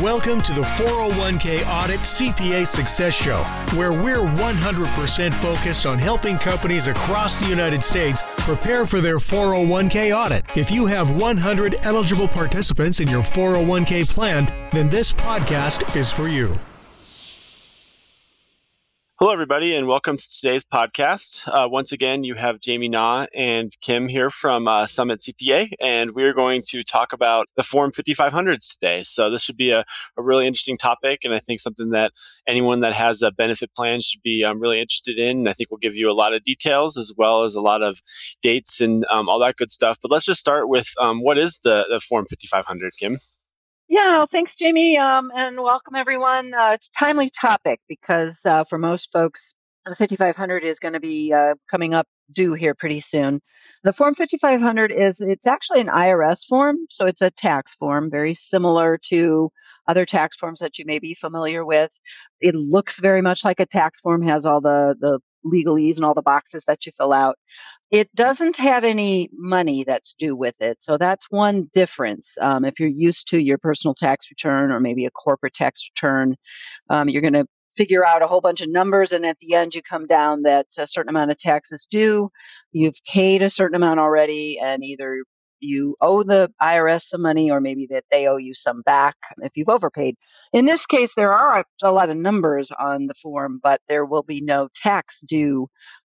Welcome to the 401k Audit CPA Success Show, where we're 100% focused on helping companies across the United States prepare for their 401k audit. If you have 100 eligible participants in your 401k plan, then this podcast is for you. Hello, everybody, and welcome to today's podcast. Uh, once again, you have Jamie Na and Kim here from uh, Summit CPA, and we're going to talk about the Form 5500s today. So, this should be a, a really interesting topic, and I think something that anyone that has a benefit plan should be um, really interested in. I think we'll give you a lot of details as well as a lot of dates and um, all that good stuff. But let's just start with um, what is the, the Form 5500, Kim? Yeah, thanks, Jamie, um, and welcome everyone. Uh, it's a timely topic because uh, for most folks, the 5500 is going to be uh, coming up due here pretty soon. The Form 5500 is it's actually an IRS form, so it's a tax form, very similar to other tax forms that you may be familiar with. It looks very much like a tax form, has all the the legalese and all the boxes that you fill out. It doesn't have any money that's due with it. So that's one difference. Um, if you're used to your personal tax return or maybe a corporate tax return, um, you're going to figure out a whole bunch of numbers and at the end you come down that a certain amount of taxes due you've paid a certain amount already and either you owe the IRS some money or maybe that they owe you some back if you've overpaid. In this case, there are a lot of numbers on the form, but there will be no tax due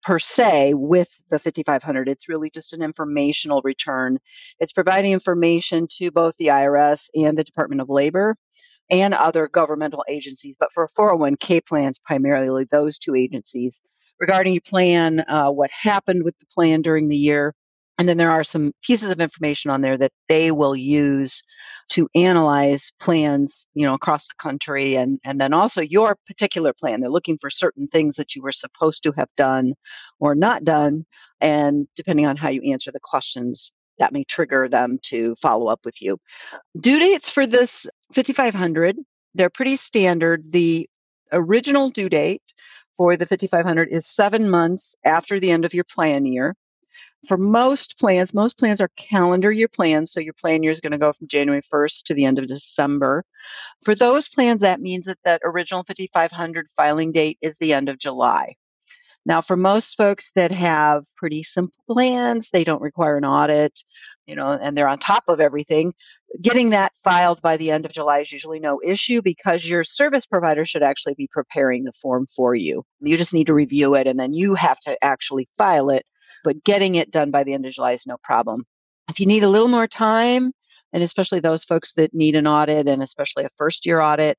per se with the 5500 it's really just an informational return. It's providing information to both the irs and the department of labor and other governmental agencies but for 401k plans primarily those two agencies. Regarding your plan uh, what happened with the plan during the year and then there are some pieces of information on there that they will use to analyze plans, you know, across the country and, and then also your particular plan. They're looking for certain things that you were supposed to have done or not done. And depending on how you answer the questions, that may trigger them to follow up with you. Due dates for this 5500, they're pretty standard. The original due date for the 5500 is seven months after the end of your plan year for most plans, most plans are calendar year plans. So your plan year is going to go from January 1st to the end of December. For those plans, that means that that original 5500 filing date is the end of July. Now, for most folks that have pretty simple plans, they don't require an audit, you know, and they're on top of everything. Getting that filed by the end of July is usually no issue because your service provider should actually be preparing the form for you. You just need to review it and then you have to actually file it but getting it done by the end of July is no problem. If you need a little more time, and especially those folks that need an audit and especially a first year audit,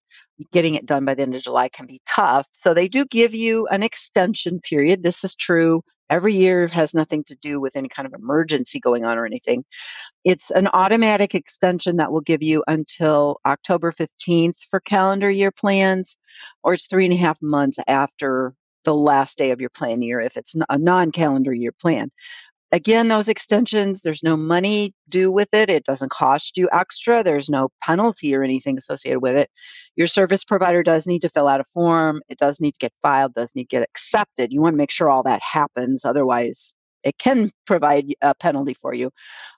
getting it done by the end of July can be tough. So they do give you an extension period. This is true every year has nothing to do with any kind of emergency going on or anything. It's an automatic extension that will give you until October 15th for calendar year plans, or it's three and a half months after the last day of your plan year if it's a non calendar year plan. Again, those extensions, there's no money due with it. It doesn't cost you extra. There's no penalty or anything associated with it. Your service provider does need to fill out a form. It does need to get filed, does need to get accepted. You want to make sure all that happens. Otherwise, it can provide a penalty for you.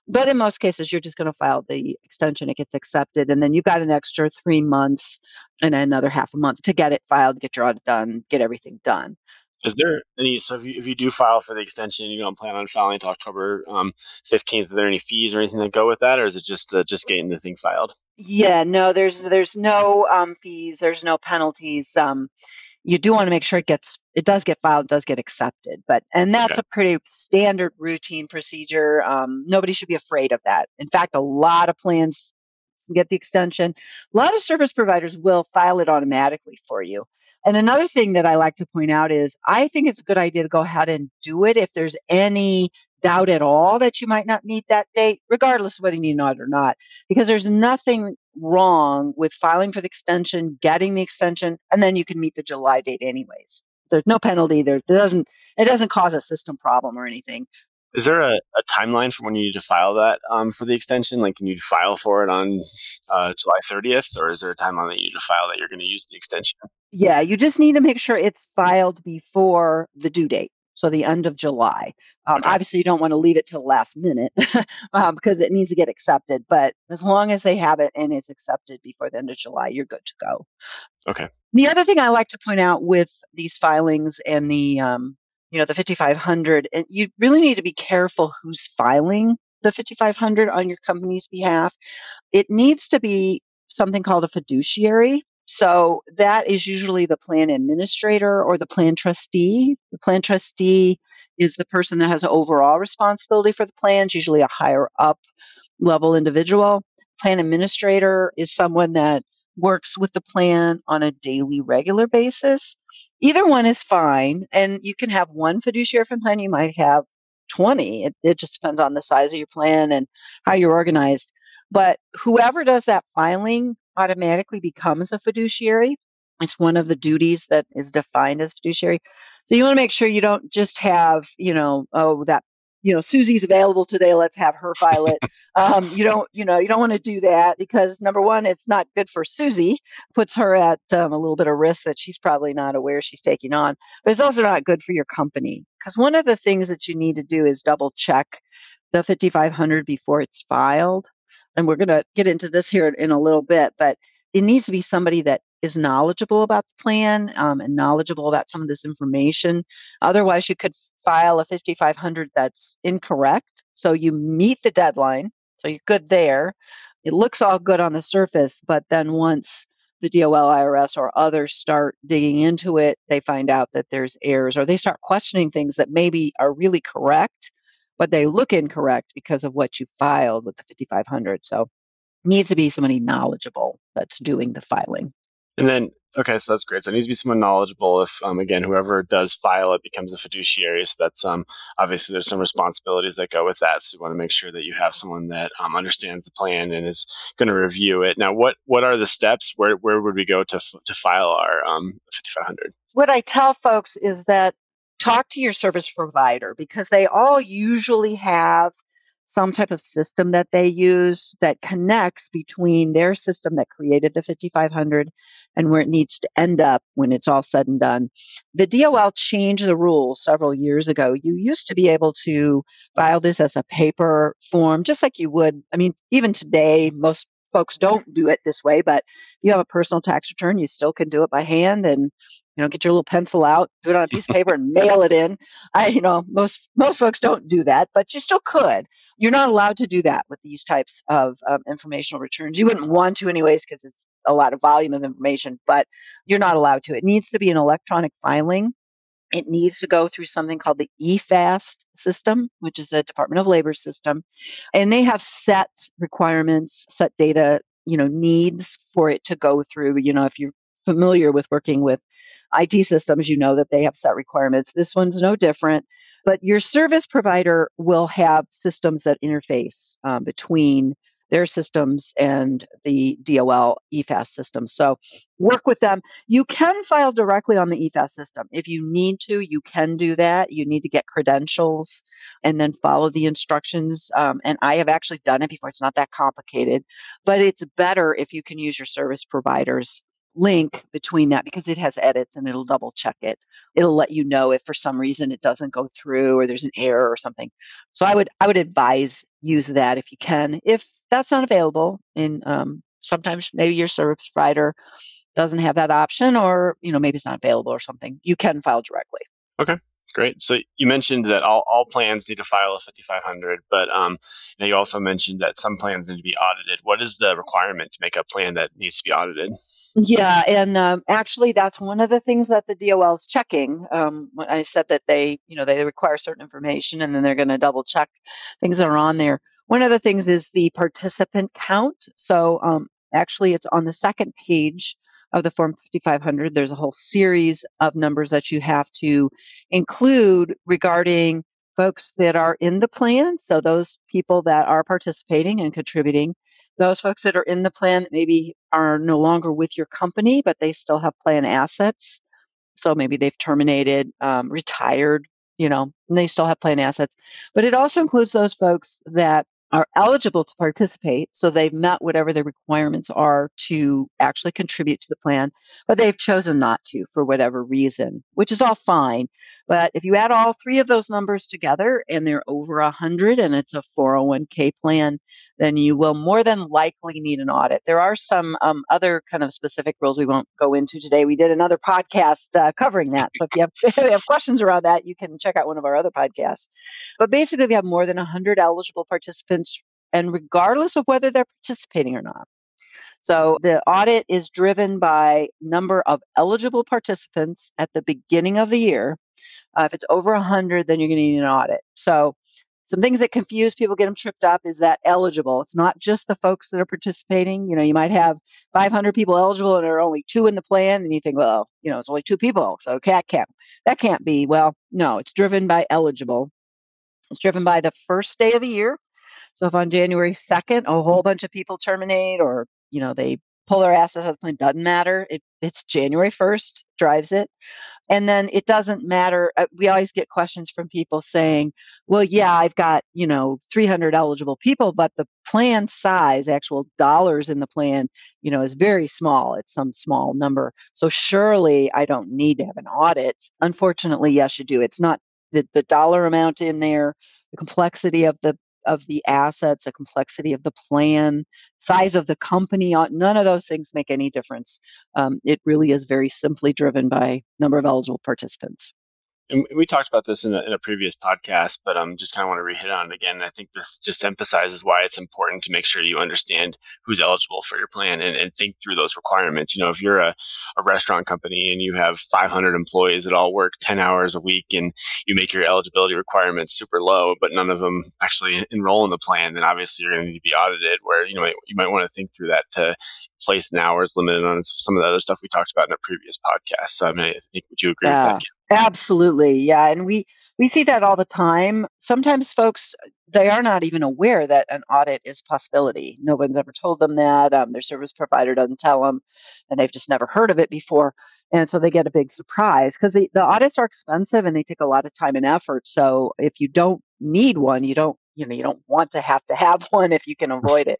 But in most cases, you're just going to file the extension, it gets accepted, and then you've got an extra three months and another half a month to get it filed, get your audit done, get everything done. Is there any, so if you, if you do file for the extension, you don't plan on filing until October um, 15th, are there any fees or anything that go with that, or is it just uh, just getting the thing filed? Yeah, no, there's there's no um, fees, there's no penalties. Um, you do want to make sure it gets it does get filed does get accepted but and that's okay. a pretty standard routine procedure um, nobody should be afraid of that. In fact a lot of plans get the extension. A lot of service providers will file it automatically for you. And another thing that i like to point out is i think it's a good idea to go ahead and do it if there's any doubt at all that you might not meet that date, regardless of whether you need an audit or not, because there's nothing wrong with filing for the extension, getting the extension, and then you can meet the July date anyways. There's no penalty. There, doesn't it doesn't cause a system problem or anything. Is there a, a timeline for when you need to file that um, for the extension? Like, can you file for it on uh, July 30th, or is there a timeline that you need to file that you're going to use the extension? Yeah, you just need to make sure it's filed before the due date. So the end of July. Um, okay. Obviously, you don't want to leave it to the last minute um, because it needs to get accepted. But as long as they have it and it's accepted before the end of July, you're good to go. Okay. The other thing I like to point out with these filings and the um, you know the 5500, and you really need to be careful who's filing the 5500 on your company's behalf. It needs to be something called a fiduciary. So that is usually the plan administrator or the plan trustee. The plan trustee is the person that has overall responsibility for the plans, usually a higher up level individual. Plan administrator is someone that works with the plan on a daily, regular basis. Either one is fine. And you can have one fiduciary the plan, you might have 20. It, it just depends on the size of your plan and how you're organized. But whoever does that filing automatically becomes a fiduciary. It's one of the duties that is defined as fiduciary. So you want to make sure you don't just have, you know, oh, that, you know, Susie's available today. Let's have her file it. um, you don't, you know, you don't want to do that because number one, it's not good for Susie. Puts her at um, a little bit of risk that she's probably not aware she's taking on. But it's also not good for your company because one of the things that you need to do is double check the 5500 before it's filed and we're going to get into this here in a little bit, but it needs to be somebody that is knowledgeable about the plan um, and knowledgeable about some of this information. Otherwise, you could file a 5500 that's incorrect. So you meet the deadline, so you're good there. It looks all good on the surface, but then once the DOL, IRS, or others start digging into it, they find out that there's errors or they start questioning things that maybe are really correct but they look incorrect because of what you filed with the 5500. So needs to be somebody knowledgeable that's doing the filing. And then, okay, so that's great. So it needs to be someone knowledgeable. If um, again, whoever does file it becomes a fiduciary, so that's um, obviously there's some responsibilities that go with that. So you want to make sure that you have someone that um, understands the plan and is going to review it. Now, what what are the steps? Where where would we go to to file our um, 5500? What I tell folks is that talk to your service provider because they all usually have some type of system that they use that connects between their system that created the 5500 and where it needs to end up when it's all said and done. The DOL changed the rules several years ago. You used to be able to file this as a paper form, just like you would. I mean, even today, most folks don't do it this way, but if you have a personal tax return, you still can do it by hand and you know get your little pencil out do it on a piece of paper and mail it in. I you know most most folks don't do that but you still could. You're not allowed to do that with these types of um, informational returns. You wouldn't want to anyways because it's a lot of volume of information but you're not allowed to. It needs to be an electronic filing it needs to go through something called the EFAST system, which is a Department of Labor system. And they have set requirements, set data, you know, needs for it to go through. You know, if you're familiar with working with IT systems, you know that they have set requirements. This one's no different. But your service provider will have systems that interface um, between their systems and the DOL EFAST system. So work with them. You can file directly on the EFAST system. If you need to, you can do that. You need to get credentials and then follow the instructions. Um, and I have actually done it before. It's not that complicated, but it's better if you can use your service provider's link between that because it has edits and it'll double check it. It'll let you know if for some reason it doesn't go through or there's an error or something. So I would I would advise use that if you can. If that's not available, in um, sometimes maybe your service provider doesn't have that option, or you know maybe it's not available or something, you can file directly. Okay. Great. So you mentioned that all, all plans need to file a 5500, but um, you, know, you also mentioned that some plans need to be audited. What is the requirement to make a plan that needs to be audited? Yeah, and um, actually, that's one of the things that the DOL is checking. Um, when I said that they, you know, they require certain information, and then they're going to double check things that are on there. One of the things is the participant count. So um, actually, it's on the second page of the Form 5500. There's a whole series of numbers that you have to include regarding folks that are in the plan. So those people that are participating and contributing, those folks that are in the plan that maybe are no longer with your company, but they still have plan assets. So maybe they've terminated, um, retired, you know, and they still have plan assets. But it also includes those folks that are eligible to participate. So they've met whatever the requirements are to actually contribute to the plan, but they've chosen not to for whatever reason, which is all fine. But if you add all three of those numbers together and they're over 100 and it's a 401k plan, then you will more than likely need an audit. There are some um, other kind of specific rules we won't go into today. We did another podcast uh, covering that. So if you, have, if you have questions around that, you can check out one of our other podcasts. But basically, if you have more than 100 eligible participants, and regardless of whether they're participating or not. So the audit is driven by number of eligible participants at the beginning of the year. Uh, if it's over 100, then you're going to need an audit. So some things that confuse people, get them tripped up, is that eligible. It's not just the folks that are participating. You know, you might have 500 people eligible and there are only two in the plan, and you think, well, you know, it's only two people, so cat can't. That can't be. Well, no, it's driven by eligible. It's driven by the first day of the year. So if on January 2nd a whole bunch of people terminate or, you know, they pull their assets out of the plan, doesn't matter. It, it's January 1st drives it. And then it doesn't matter. Uh, we always get questions from people saying, well, yeah, I've got, you know, 300 eligible people, but the plan size, actual dollars in the plan, you know, is very small. It's some small number. So surely I don't need to have an audit. Unfortunately, yes, you do. It's not the, the dollar amount in there, the complexity of the of the assets, the complexity of the plan, size of the company. Uh, none of those things make any difference. Um, it really is very simply driven by number of eligible participants and we talked about this in a, in a previous podcast, but um, just kind of want to rehit on it again. I think this just emphasizes why it's important to make sure you understand who's eligible for your plan and, and think through those requirements. You know, if you're a, a restaurant company and you have 500 employees that all work 10 hours a week and you make your eligibility requirements super low, but none of them actually enroll in the plan, then obviously you're going to need to be audited. Where you know you might want to think through that to place an hours limit on some of the other stuff we talked about in a previous podcast. So I mean, I think would you agree yeah. with that? Absolutely. Yeah. And we, we see that all the time. Sometimes folks, they are not even aware that an audit is a possibility. No one's ever told them that. Um, their service provider doesn't tell them, and they've just never heard of it before. And so they get a big surprise because the, the audits are expensive and they take a lot of time and effort. So if you don't need one, you don't, you know, you don't want to have to have one if you can avoid it.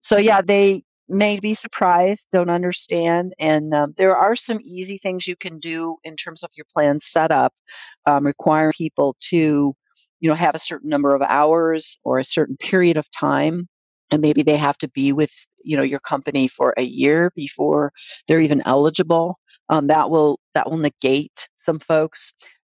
So yeah, they may be surprised, don't understand. And um, there are some easy things you can do in terms of your plan setup, um, requiring people to, you know, have a certain number of hours or a certain period of time. And maybe they have to be with, you know, your company for a year before they're even eligible. Um, that will that will negate some folks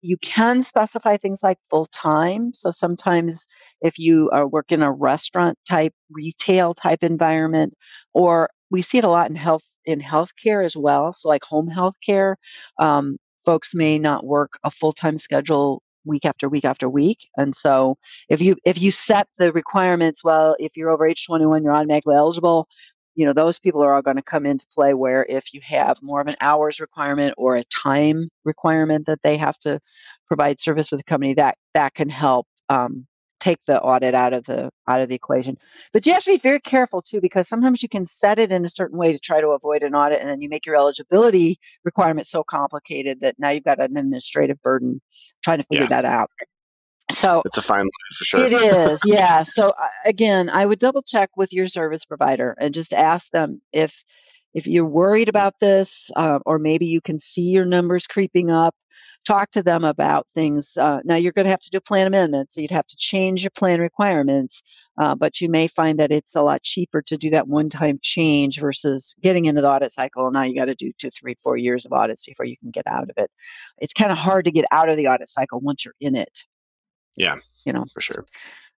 you can specify things like full time. So sometimes if you are work in a restaurant type, retail type environment, or we see it a lot in health in healthcare as well. So like home health care, um, folks may not work a full time schedule week after week after week. And so if you if you set the requirements, well, if you're over age 21, you're automatically eligible you know those people are all going to come into play where if you have more of an hours requirement or a time requirement that they have to provide service with the company that that can help um, take the audit out of the out of the equation but you have to be very careful too because sometimes you can set it in a certain way to try to avoid an audit and then you make your eligibility requirement so complicated that now you've got an administrative burden trying to figure yeah. that out so it's a fine line for sure. It is, yeah. So again, I would double check with your service provider and just ask them if if you're worried about this, uh, or maybe you can see your numbers creeping up. Talk to them about things. Uh, now you're going to have to do plan amendments, so you'd have to change your plan requirements. Uh, but you may find that it's a lot cheaper to do that one-time change versus getting into the audit cycle. And now you got to do two, three, four years of audits before you can get out of it. It's kind of hard to get out of the audit cycle once you're in it. Yeah, you know, for sure.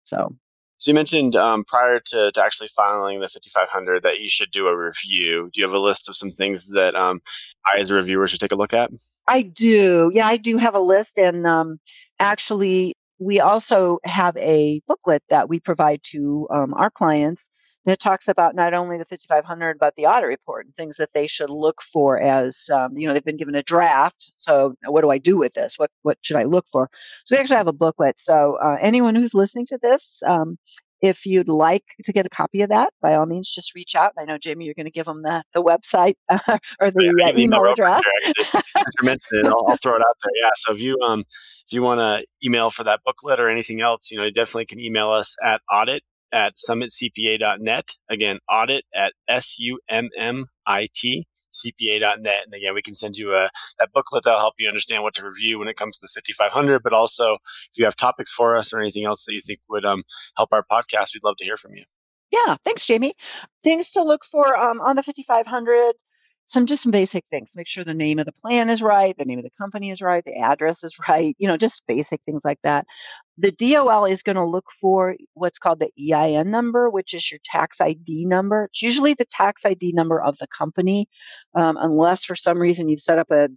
So, so you mentioned um, prior to, to, actually filing the 5500 that you should do a review. Do you have a list of some things that um, I, as a reviewer, should take a look at? I do. Yeah, I do have a list, and um, actually, we also have a booklet that we provide to um, our clients that talks about not only the 5500 but the audit report and things that they should look for as um, you know they've been given a draft so what do i do with this what what should i look for so we actually have a booklet so uh, anyone who's listening to this um, if you'd like to get a copy of that, by all means, just reach out. I know, Jamie, you're going to give them the, the website uh, or the yeah, uh, email address. it, I'll, I'll, throw it out there. Yeah. So if you um if you want to email for that booklet or anything else, you know, you definitely can email us at audit at summitcpa.net. Again, audit at S U M M I T cpa.net. And again, we can send you a that booklet that'll help you understand what to review when it comes to the 5500. But also, if you have topics for us or anything else that you think would um, help our podcast, we'd love to hear from you. Yeah, thanks, Jamie. Things to look for um, on the 5500 some just some basic things. Make sure the name of the plan is right, the name of the company is right, the address is right, you know, just basic things like that. The DOL is going to look for what's called the EIN number, which is your tax ID number. It's usually the tax ID number of the company, um, unless for some reason you've set up a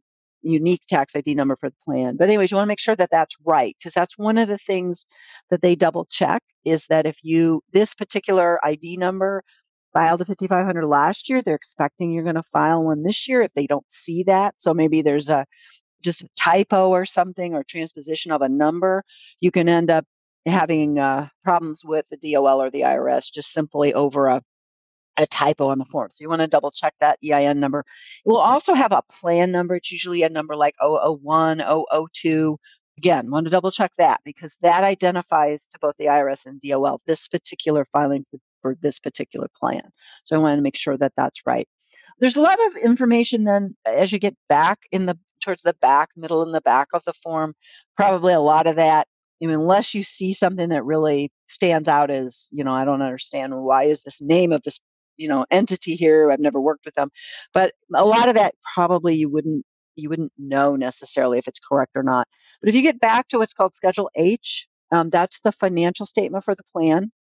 unique tax ID number for the plan. But anyways, you want to make sure that that's right because that's one of the things that they double check is that if you this particular ID number filed a 5500 last year, they're expecting you're going to file one this year if they don't see that. So maybe there's a just a typo or something or transposition of a number, you can end up having uh, problems with the DOL or the IRS just simply over a a typo on the form. So you want to double check that EIN number. It will also have a plan number. It's usually a number like 001, 002. Again, want to double check that because that identifies to both the IRS and DOL this particular filing for for this particular plan. So I want to make sure that that's right. There's a lot of information then as you get back in the towards the back, middle in the back of the form. Probably a lot of that, unless you see something that really stands out as, you know, I don't understand why is this name of this, you know, entity here. I've never worked with them, but a lot of that probably you wouldn't you wouldn't know necessarily if it's correct or not. But if you get back to what's called Schedule H, um, that's the financial statement for the plan.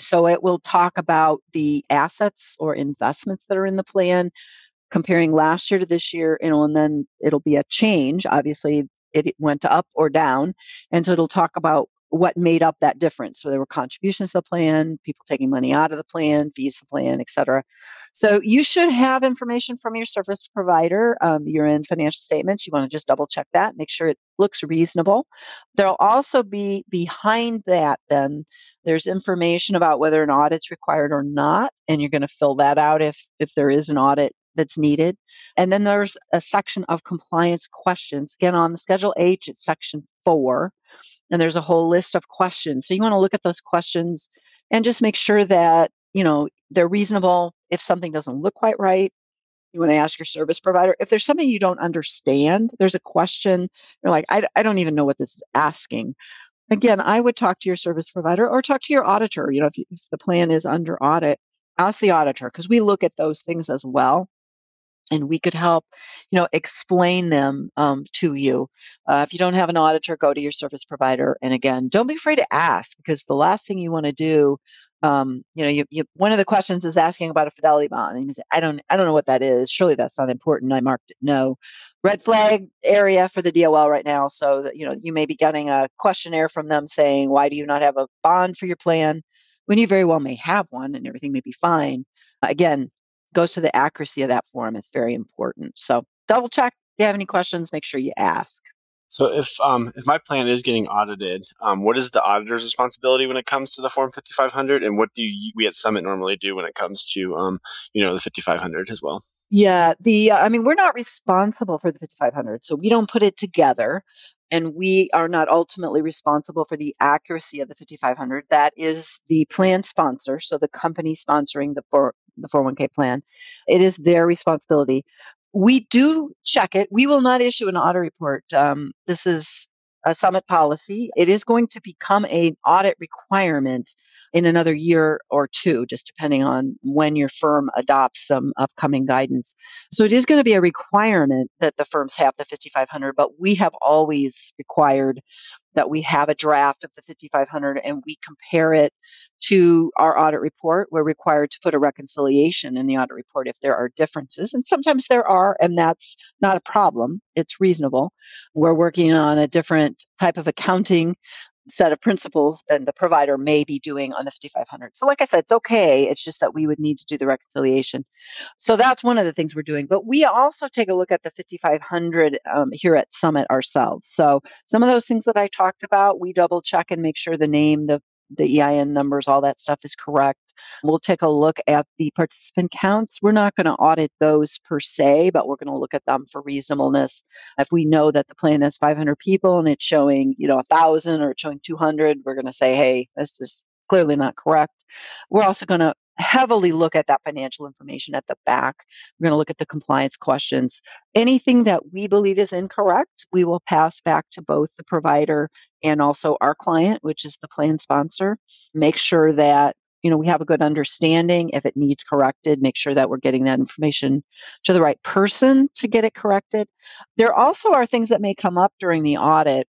So it will talk about the assets or investments that are in the plan, comparing last year to this year, you know, and then it'll be a change. Obviously, it went up or down. And so it'll talk about what made up that difference. So there were contributions to the plan, people taking money out of the plan, fees to the plan, et cetera. So you should have information from your service provider. Um, you're in financial statements. You want to just double check that, make sure it looks reasonable. There'll also be behind that, then there's information about whether an audit's required or not, and you're going to fill that out if if there is an audit that's needed. And then there's a section of compliance questions. Again, on the Schedule H, it's section four, and there's a whole list of questions. So you want to look at those questions and just make sure that you know they're reasonable. If something doesn't look quite right, you want to ask your service provider. If there's something you don't understand, there's a question, you're like, I, I don't even know what this is asking. Again, I would talk to your service provider or talk to your auditor. You know, if, you, if the plan is under audit, ask the auditor because we look at those things as well and we could help you know explain them um, to you uh, if you don't have an auditor go to your service provider and again don't be afraid to ask because the last thing you want to do um, you know you, you, one of the questions is asking about a fidelity bond and you say i don't i don't know what that is surely that's not important i marked it no red flag area for the dol right now so that you know you may be getting a questionnaire from them saying why do you not have a bond for your plan when you very well may have one and everything may be fine again goes to the accuracy of that form It's very important. So double check. If you have any questions, make sure you ask. So if um, if my plan is getting audited, um, what is the auditor's responsibility when it comes to the Form 5500, and what do you, we at Summit normally do when it comes to um, you know the 5500 as well? Yeah, the uh, I mean we're not responsible for the 5500, so we don't put it together. And we are not ultimately responsible for the accuracy of the 5500 that is the plan sponsor so the company sponsoring the for the 401k plan. It is their responsibility we do check it we will not issue an audit report um, this is a summit policy. It is going to become an audit requirement in another year or two, just depending on when your firm adopts some upcoming guidance. So it is going to be a requirement that the firms have the 5500, but we have always required that we have a draft of the 5500 and we compare it to our audit report. We're required to put a reconciliation in the audit report if there are differences, and sometimes there are, and that's not a problem. It's reasonable. We're working on a different type of accounting set of principles than the provider may be doing on the 5500. So, like I said, it's okay. It's just that we would need to do the reconciliation. So, that's one of the things we're doing. But we also take a look at the 5500 um, here at Summit ourselves. So, some of those things that I talked about, we double check and make sure the name, the the EIN numbers, all that stuff is correct. We'll take a look at the participant counts. We're not going to audit those per se, but we're going to look at them for reasonableness. If we know that the plan has 500 people and it's showing, you know, 1,000 or it's showing 200, we're going to say, hey, this is clearly not correct. We're also going to heavily look at that financial information at the back. We're going to look at the compliance questions. Anything that we believe is incorrect, we will pass back to both the provider and also our client, which is the plan sponsor. Make sure that you know we have a good understanding if it needs corrected make sure that we're getting that information to the right person to get it corrected there also are things that may come up during the audit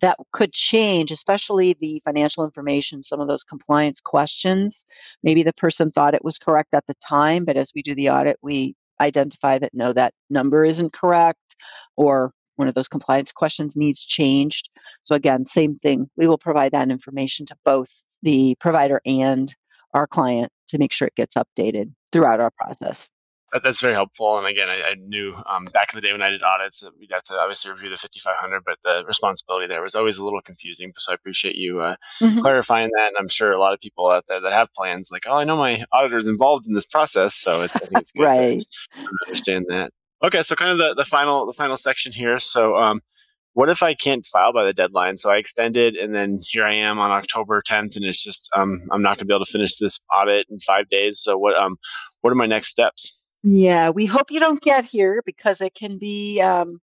that could change, especially the financial information, some of those compliance questions. Maybe the person thought it was correct at the time, but as we do the audit, we identify that no, that number isn't correct, or one of those compliance questions needs changed. So, again, same thing. We will provide that information to both the provider and our client to make sure it gets updated throughout our process that, that's very helpful. And again, I, I knew um, back in the day when I did audits that we'd have to obviously review the 5500, but the responsibility there was always a little confusing. So I appreciate you uh, mm-hmm. clarifying that. And I'm sure a lot of people out there that have plans like, oh, I know my auditor's involved in this process, so it's I think it's good right. to understand that. Okay, so kind of the, the final the final section here. So um, what if I can't file by the deadline? So I extended, and then here I am on October 10th, and it's just um, I'm not going to be able to finish this audit in five days. So what um what are my next steps? Yeah, we hope you don't get here because it can be um,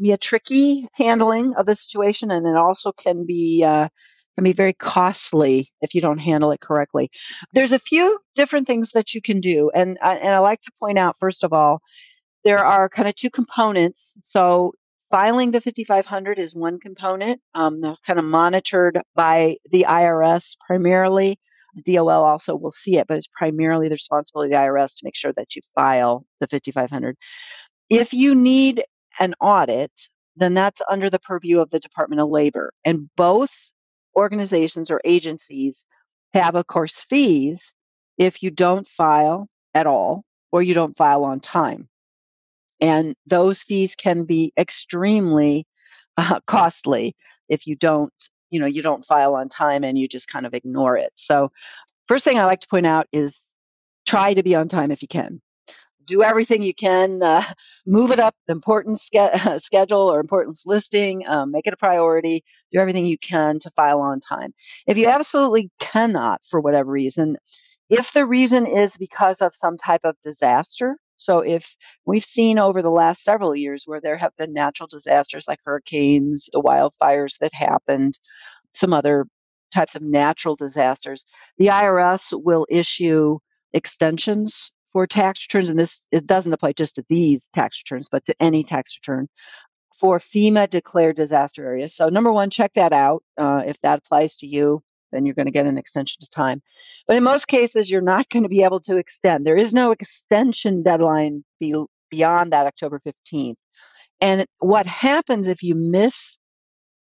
be a tricky handling of the situation, and it also can be uh, can be very costly if you don't handle it correctly. There's a few different things that you can do, and and I like to point out first of all, there are kind of two components. So filing the 5500 is one component, um, kind of monitored by the IRS primarily. The DOL also will see it, but it's primarily the responsibility of the IRS to make sure that you file the 5500. If you need an audit, then that's under the purview of the Department of Labor. And both organizations or agencies have, of course, fees if you don't file at all or you don't file on time. And those fees can be extremely uh, costly if you don't you know you don't file on time and you just kind of ignore it. So first thing i like to point out is try to be on time if you can. Do everything you can uh, move it up the importance ske- schedule or importance listing um, make it a priority do everything you can to file on time. If you absolutely cannot for whatever reason if the reason is because of some type of disaster so if we've seen over the last several years where there have been natural disasters like hurricanes, the wildfires that happened, some other types of natural disasters, the IRS will issue extensions for tax returns, and this it doesn't apply just to these tax returns, but to any tax return for FEMA declared disaster areas. So number one, check that out uh, if that applies to you then you're going to get an extension to time. But in most cases, you're not going to be able to extend. There is no extension deadline be, beyond that October 15th. And what happens if you miss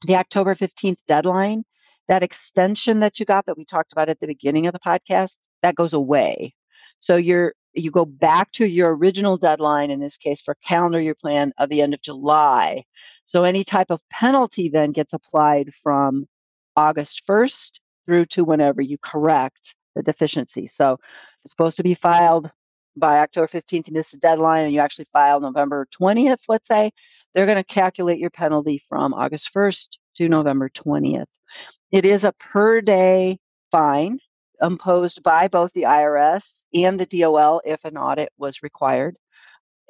the October 15th deadline? That extension that you got that we talked about at the beginning of the podcast, that goes away. So you're you go back to your original deadline in this case for calendar year plan of the end of July. So any type of penalty then gets applied from August 1st through to whenever you correct the deficiency. So it's supposed to be filed by October 15th, you miss the deadline and you actually file November 20th, let's say, they're going to calculate your penalty from August 1st to November 20th. It is a per day fine imposed by both the IRS and the DOL if an audit was required.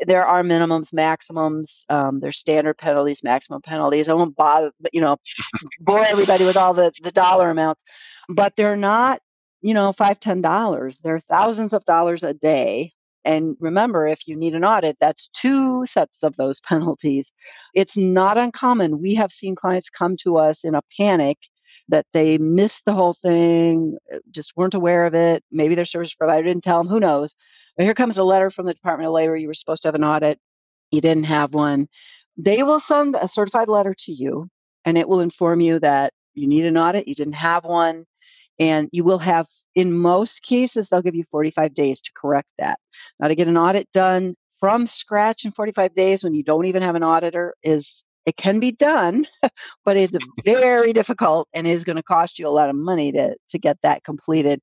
There are minimums, maximums, um, there's standard penalties, maximum penalties. I won't bother, you know, bore everybody with all the, the dollar amounts. But they're not you know five ten dollars. They're thousands of dollars a day. And remember if you need an audit that's two sets of those penalties. It's not uncommon. We have seen clients come to us in a panic that they missed the whole thing uh, just weren't aware of it. Maybe their service provider didn't tell them who knows but here comes a letter from the department of labor you were supposed to have an audit you didn't have one they will send a certified letter to you and it will inform you that you need an audit you didn't have one and you will have, in most cases, they'll give you 45 days to correct that. Now, to get an audit done from scratch in 45 days when you don't even have an auditor is it can be done, but it's very difficult and is going to cost you a lot of money to, to get that completed.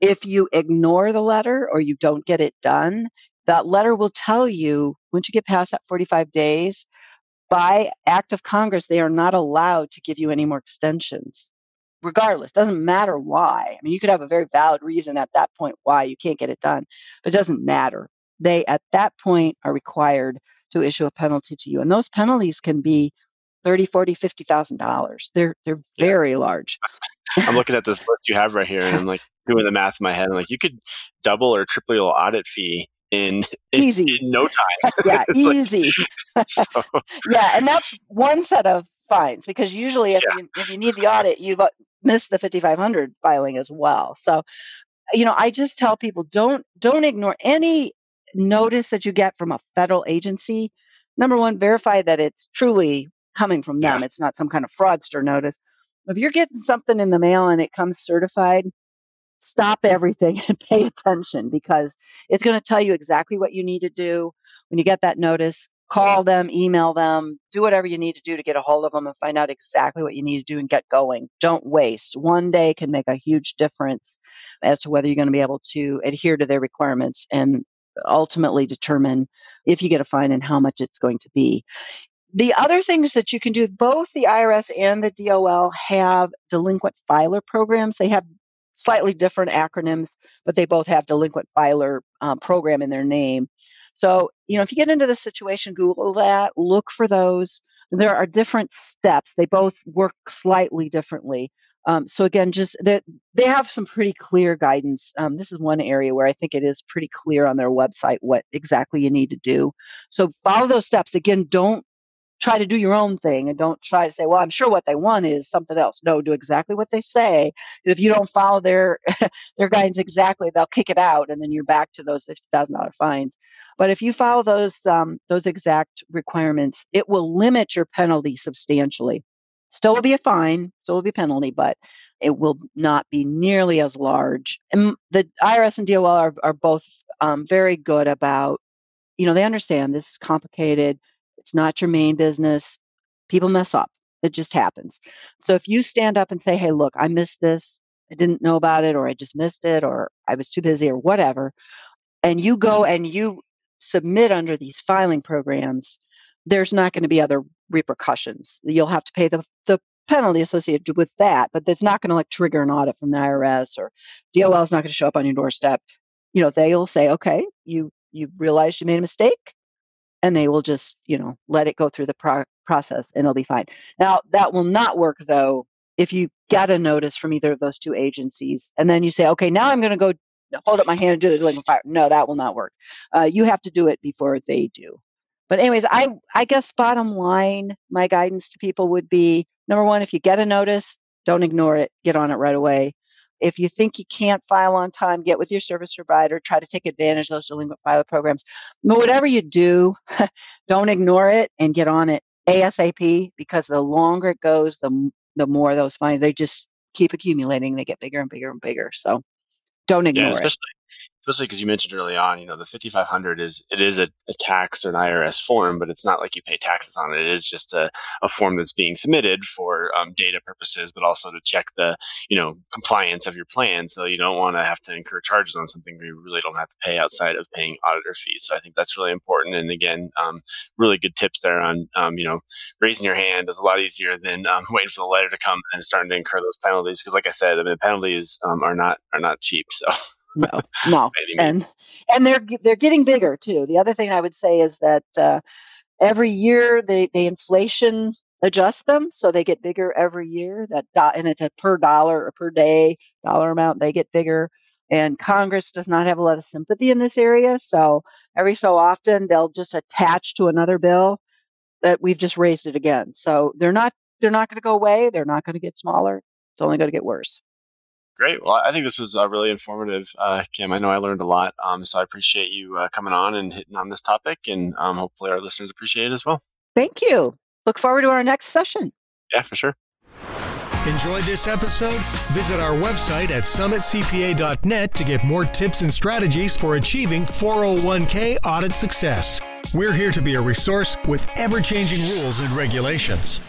If you ignore the letter or you don't get it done, that letter will tell you once you get past that 45 days, by act of Congress, they are not allowed to give you any more extensions. regardless doesn't matter why i mean you could have a very valid reason at that point why you can't get it done but it doesn't matter they at that point are required to issue a penalty to you and those penalties can be 30 40 50 thousand dollars they're they're very yeah. large i'm looking at this list you have right here and i'm like doing the math in my head I'm like you could double or triple your audit fee in, in easy in no time yeah easy like, so. yeah and that's one set of fines because usually if, yeah. you, if you need the audit you've uh, missed the 5500 filing as well so you know i just tell people don't don't ignore any notice that you get from a federal agency number one verify that it's truly coming from them. Yeah. It's not some kind of fraudster notice. If you're getting something in the mail and it comes certified, stop everything and pay attention because it's going to tell you exactly what you need to do when you get that notice. Call them, email them, do whatever you need to do to get a hold of them and find out exactly what you need to do and get going. Don't waste. One day can make a huge difference as to whether you're going to be able to adhere to their requirements and ultimately determine if you get a fine and how much it's going to be. The other things that you can do, both the IRS and the DOL have delinquent filer programs. They have slightly different acronyms, but they both have delinquent filer um, program in their name. So, you know, if you get into this situation, Google that, look for those. There are different steps. They both work slightly differently. Um, so again, just that they have some pretty clear guidance. Um, this is one area where I think it is pretty clear on their website what exactly you need to do. So follow those steps. Again, don't try to do your own thing and don't try to say, well, I'm sure what they want is something else. No, do exactly what they say. If you don't follow their their guidance exactly, they'll kick it out, and then you're back to those fifty thousand dollar fines. But if you follow those um, those exact requirements, it will limit your penalty substantially. Still will be a fine, still will be a penalty, but it will not be nearly as large. And the IRS and DOL are, are both um, very good about, you know, they understand this is complicated it's not your main business. People mess up. It just happens. So if you stand up and say, hey, look, I missed this, I didn't know about it, or I just missed it, or I was too busy, or whatever, and you go mm-hmm. and you submit under these filing programs, there's not going to be other repercussions. You'll have to pay the, the penalty associated with that, but it's not going to like trigger an audit from the IRS or DOL is not going to show up on your doorstep. You know, they'll say, okay, you you realize you made a mistake and they will just you know let it go through the pro- process and it'll be fine. Now that will not work though if you get a notice from either of those two agencies and then you say okay now i'm going to go hold up my hand and do the delinquent filer. No that will not work. Uh, you have to do it before they do. But anyways i i guess bottom line my guidance to people would be number one if you get a notice don't ignore it. Get on it right away if you think you can't file on time, get with your service provider, try to take advantage of those delinquent filer programs. But whatever you do, don't ignore it and get on it ASAP because the longer it goes, the the more those fines they just keep accumulating. They get bigger and bigger and bigger. So don't ignore yeah, it especially because you mentioned early on, you know, the 5500 is it is a, a, tax or an IRS form, but it's not like you pay taxes on it. It is just a, a form that's being submitted for um, data purposes, but also to check the you know compliance of your plan. So you don't want to have to incur charges on something you really don't have to pay outside of paying auditor fees. So I think that's really important. And again, um, really good tips there on um, you know raising your hand is a lot easier than um, waiting for the letter to come and starting to incur those penalties. Because like I said, I mean penalties um, are not are not cheap. So no, no, and and they're they're getting bigger too. The other thing I would say is that uh, every year they they inflation adjust them, so they get bigger every year. That do, and it's a per dollar or per day dollar amount. They get bigger, and Congress does not have a lot of sympathy in this area. So every so often they'll just attach to another bill that we've just raised it again. So they're not they're not going to go away. They're not going to get smaller. It's only going to get worse. Great. Well, I think this was uh, really informative, uh, Kim. I know I learned a lot. Um, so I appreciate you uh, coming on and hitting on this topic, and um, hopefully our listeners appreciate it as well. Thank you. Look forward to our next session. Yeah, for sure. Enjoyed this episode? Visit our website at summitcpa.net to get more tips and strategies for achieving 401k audit success. We're here to be a resource with ever changing rules and regulations.